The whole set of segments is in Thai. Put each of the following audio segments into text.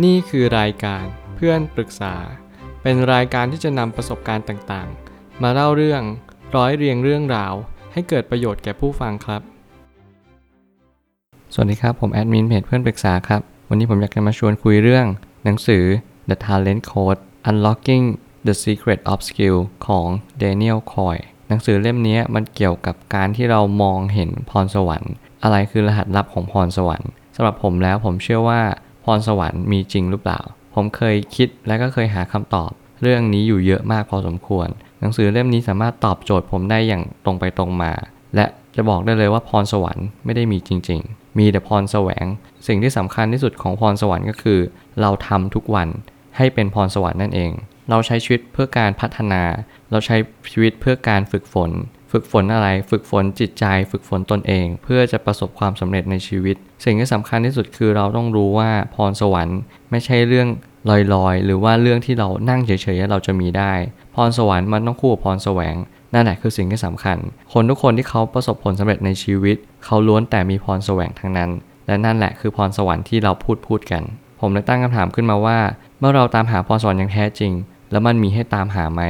นี่คือรายการเพื่อนปรึกษา เป็นรายการที่จะนำประสบการณ์ต่างๆ มาเล่าเรื่องร้อยเรียงเรื่องราว ให้เกิดประโยชน์แก่ผู้ฟังครับ สวัสดีครับ ผมแอดมินเพจเพื่อนปรึกษาครับ วันนี้ผมอยากจะมาชวนคุยเรื่อง หนังสือ The Talent Code Unlocking the Secret of Skill ของ Daniel Coy หนังสือเล่มนี้มันเกี่ยวกับการที่เรามองเห็นพรสวรรค์ อะไรคือรหัสลับของพรสวรรค์สำหรับผมแล้วผมเชื่อว่า พรสวรรค์มีจริงหรือเปล่า ผมเคยคิดและก็เคยหาคำตอบ เรื่องนี้อยู่เยอะมากพอสมควร หนังสือเล่มนี้สามารถตอบโจทย์ผมได้อย่างตรงไปตรงมา และจะบอกได้เลยว่าพรสวรรค์ไม่ได้มีจริง ๆ มีแต่พรแสวง สิ่งที่สำคัญที่สุดของพรสวรรค์ก็คือ เราทำทุกวันให้เป็นพรสวรรค์นั่นเอง เราใช้ชีวิตเพื่อการพัฒนา เราใช้ชีวิตเพื่อการฝึกฝน ฝึกฝนอะไร ฝึกฝนจิตใจ ฝึกฝนตนเอง เพื่อจะประสบความสำเร็จในชีวิต สิ่งที่สำคัญที่สุดคือเราต้องรู้ว่าพรสวรรค์ ไม่ใช่เรื่องลอยๆ หรือว่าเรื่องที่เรานั่งเฉยๆเราจะมีได้ พรสวรรค์มันต้องคู่กับพรแสวงนั่นแหละคือสิ่งที่สำคัญ คนทุกคนที่เขาประสบผลสำเร็จในชีวิต เขาล้วนแต่มีพรแสวงทั้งนั้น และนั่นแหละคือพรสวรรค์ที่เราพูดพูดกัน ผมเลยตั้งคำถามขึ้นมาว่า เมื่อเราตามหาพรสวรรค์อย่างแท้จริง แล้วมันมีให้ตามหาไหม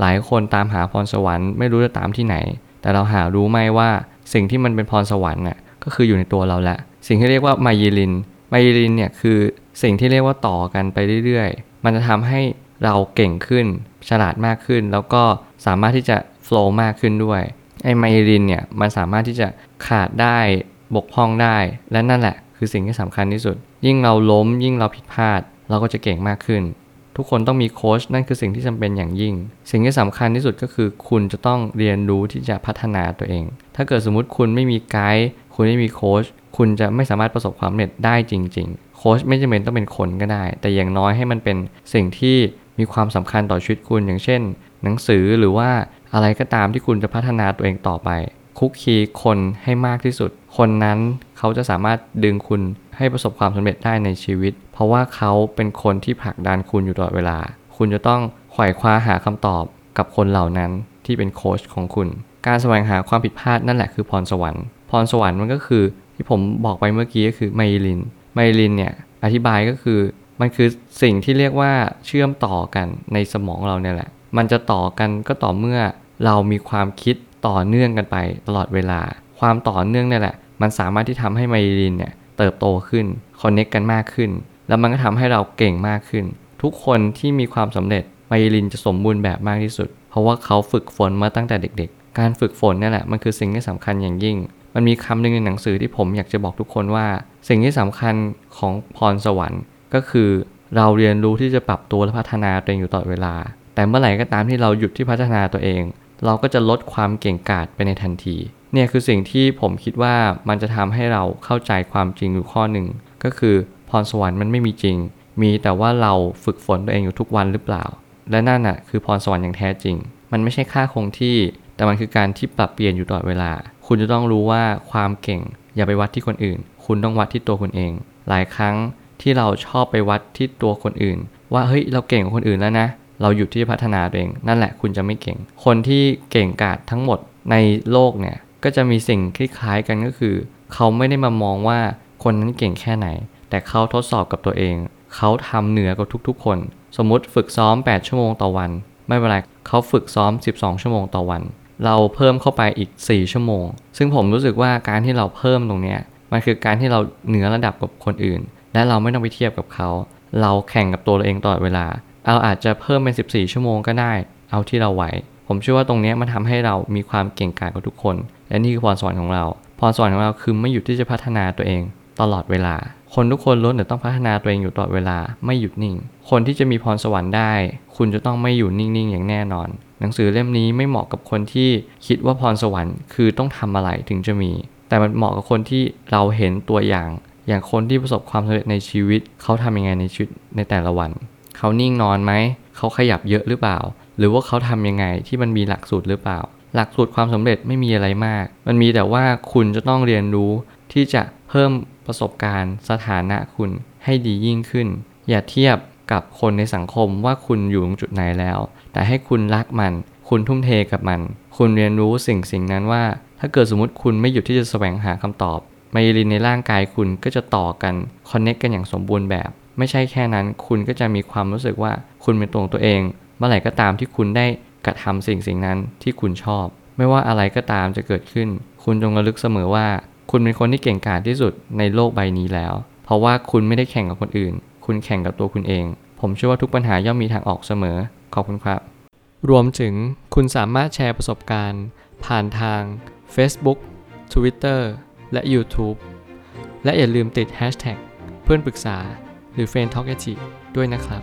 หลายคนตามหาพรสวรรค์ไม่รู้จะตามที่ไหน แต่เราหารู้ไหมว่าสิ่งที่มันเป็นพรสวรรค์น่ะก็คืออยู่ในตัวเราแหละ สิ่งที่เรียกว่าไมยิลิน ไมยิลินเนี่ยคือสิ่งที่เรียกว่าต่อกันไปเรื่อยๆ มันจะทำให้เราเก่งขึ้น ฉลาดมากขึ้น แล้วก็สามารถที่จะโฟล์มากขึ้นด้วยไอไมลินเนี่ยมันสามารถที่จะขาดได้บกพร่องได้ และนั่นแหละ คือสิ่งที่สำคัญที่สุด ยิ่งเราล้มยิ่งเราผิดพลาด เราก็จะเก่งมากขึ้น ทุกคนต้องมีโค้ชนั่นคือสิ่งที่จำเป็นอย่างยิ่ง สิ่งที่สำคัญที่สุดก็คือ คุณจะต้องเรียนรู้ที่จะพัฒนาตัวเอง ถ้าเกิดสมมุติคุณไม่มีไกด์คุณไม่มีโค้ชคุณจะไม่สามารถประสบความสำเร็จได้จริง ๆ โค้ชไม่จำเป็นต้องเป็นคนก็ได้ แต่อย่างน้อยให้มันเป็นสิ่งที่มีความสำคัญต่อชีวิตคุณอย่างเช่น หนังสือหรือว่าอะไรก็ตามที่คุณจะพัฒนาตัวเองต่อไป คุกคีคนให้มากที่สุด คนนั้นเขาจะสามารถดึงคุณ ให้ประสบความสำเร็จได้ในชีวิต เพราะว่าเขาเป็นคนที่ผลักดันคุณอยู่ตลอดเวลา คุณจะต้องไขว่คว้าหาคำตอบกับคนเหล่านั้นที่เป็นโค้ชของคุณ การแสวงหาความผิดพลาดนั่นแหละคือพรสวรรค์ พรสวรรค์มันก็คือ ที่ผมบอกไปเมื่อกี้ก็คือไมลิน ไมลินเนี่ยอธิบายก็คือมันคือสิ่งที่เรียกว่าเชื่อมต่อกันในสมองเราเนี่ยแหละ มันจะต่อกันก็ต่อเมื่อเรามีความคิดต่อเนื่องกันไปตลอดเวลา ความต่อเนื่องเนี่ยแหละ มันสามารถที่ทำให้ไมลินเนี่ย เติบโตขึ้นคอนเน็กกันมากขึ้น แล้วมันก็ทำให้เราเก่งมากขึ้น ทุกคนที่มีความสำเร็จไมลินจะสมบูรณ์แบบมากที่สุด เพราะว่าเขาฝึกฝนมาตั้งแต่เด็ก ๆ การฝึกฝนนี่แหละมันคือสิ่งที่สำคัญอย่างยิ่ง มันมีคำหนึ่งในหนังสือที่ผมอยากจะบอกทุกคนว่า สิ่งที่สำคัญของพรสวรรค์ก็คือเราเรียนรู้ที่จะปรับตัวและพัฒนาตัวเองอยู่ตลอดเวลา แต่เมื่อไหร่ก็ตามที่เราหยุดที่พัฒนาตัวเอง เราก็จะลดความเก่งกาจไปในทันที เนี่ยคือสิ่งที่ผมคิดว่ามันจะทำให้เราเข้าใจความจริงอยู่ข้อหนึ่ง ก็คือพรสวรรค์มันไม่มีจริง มีแต่ว่าเราฝึกฝนตัวเองอยู่ทุกวันหรือเปล่า และนั่นน่ะคือพรสวรรค์อย่างแท้จริง มันไม่ใช่ค่าคงที่ แต่มันคือการที่ปรับเปลี่ยนอยู่ตลอดเวลา คุณจะต้องรู้ว่าความเก่ง อย่าไปวัดที่คนอื่น คุณต้องวัดที่ตัวคุณเอง หลายครั้งที่เราชอบไปวัดที่ตัวคนอื่น ว่าเฮ้ยเราเก่งกว่าคนอื่นแล้วนะ เราหยุดที่จะพัฒนาตัวเอง นั่นแหละคุณจะไม่เก่ง คนที่เก่งกาจทั้งหมดในโลกเนี่ย ก็จะมีสิ่งคล้ายกันก็คือ เขาไม่ได้มามองว่าคนนั้นเก่งแค่ไหน แต่เขาทดสอบกับตัวเอง เขาทำเหนือกว่าทุกๆ คน สมมุติฝึกซ้อม 8 ชั่วโมงต่อวัน ไม่เป็นไรเขาฝึกซ้อม 12 ชั่วโมงต่อวัน เราเพิ่มเข้าไปอีก 4 ชั่วโมง ซึ่งผมรู้สึกว่าการที่เราเพิ่มตรงเนี้ยมันคือการที่เราเหนือระดับกับคนอื่น และเราไม่ต้องไปเทียบกับเขา เราแข่งกับตัวเราเองตลอดเวลาเราอาจจะเพิ่มเป็น 14 ชั่วโมงก็ได้ เอาที่เราไหว ผมเชื่อว่าตรงนี้มันทำให้เรามีความเก่งกาจกว่าทุกคน และนี่คือพรสวรรค์ของเรา พรสวรรค์ของเราคือไม่หยุดที่จะพัฒนาตัวเองตลอดเวลา คนทุกคนล้วนแต่ต้องพัฒนาตัวเองอยู่ตลอดเวลา ไม่หยุดนิ่ง คนที่จะมีพรสวรรค์ได้ คุณจะต้องไม่อยู่นิ่งๆ อย่างแน่นอน หนังสือเล่มนี้ไม่เหมาะกับคนที่คิดว่าพรสวรรค์คือต้องทำอะไรถึงจะมี แต่มันเหมาะกับคนที่เราเห็นตัวอย่าง อย่างคนที่ประสบความสำเร็จในชีวิต เขาทำยังไงในชีวิตในแต่ละวัน เขานิ่งนอนไหม เขาขยับเยอะหรือเปล่า หรือว่าเขาทำยังไงที่มันมีหลักสูตรหรือเปล่า หลักสูตรความสำเร็จไม่มีอะไรมาก มันมีแต่ว่าคุณจะต้องเรียนรู้ที่จะเพิ่มประสบการณ์สถานะคุณให้ดียิ่งขึ้น อย่าเทียบกับคนในสังคมว่าคุณอยู่ตรงจุดไหนแล้ว แต่ให้คุณรักมัน คุณทุ่มเทกับมัน คุณเรียนรู้สิ่งสิ่งนั้นว่า ถ้าเกิดสมมติคุณไม่หยุดที่จะแสวงหาคำตอบไมลินในร่างกายคุณก็จะต่อกันคอนเน็กกันอย่างสมบูรณ์แบบ ไม่ใช่แค่นั้น คุณก็จะมีความรู้สึกว่าคุณเป็นตัวของตัวเอง เมื่อไหร่ก็ตามที่คุณได้กระทำสิ่งสิ่งนั้นที่คุณชอบ ไม่ว่าอะไรก็ตามจะเกิดขึ้น คุณจงระลึกเสมอว่า คุณเป็นคนที่เก่งกาจที่สุดในโลกใบนี้แล้ว เพราะว่าคุณไม่ได้แข่งกับคนอื่น คุณแข่งกับตัวคุณเอง ผมเชื่อว่าทุกปัญหาย่อมมีทางออกเสมอ ขอบคุณครับ รวมถึงคุณสามารถแชร์ประสบการณ์ ผ่านทาง Facebook Twitter และ YouTube และอย่าลืมติด Hashtag เพื่อนปรึกษาหรือ f r ร e n d Talk ด้วยนะครับ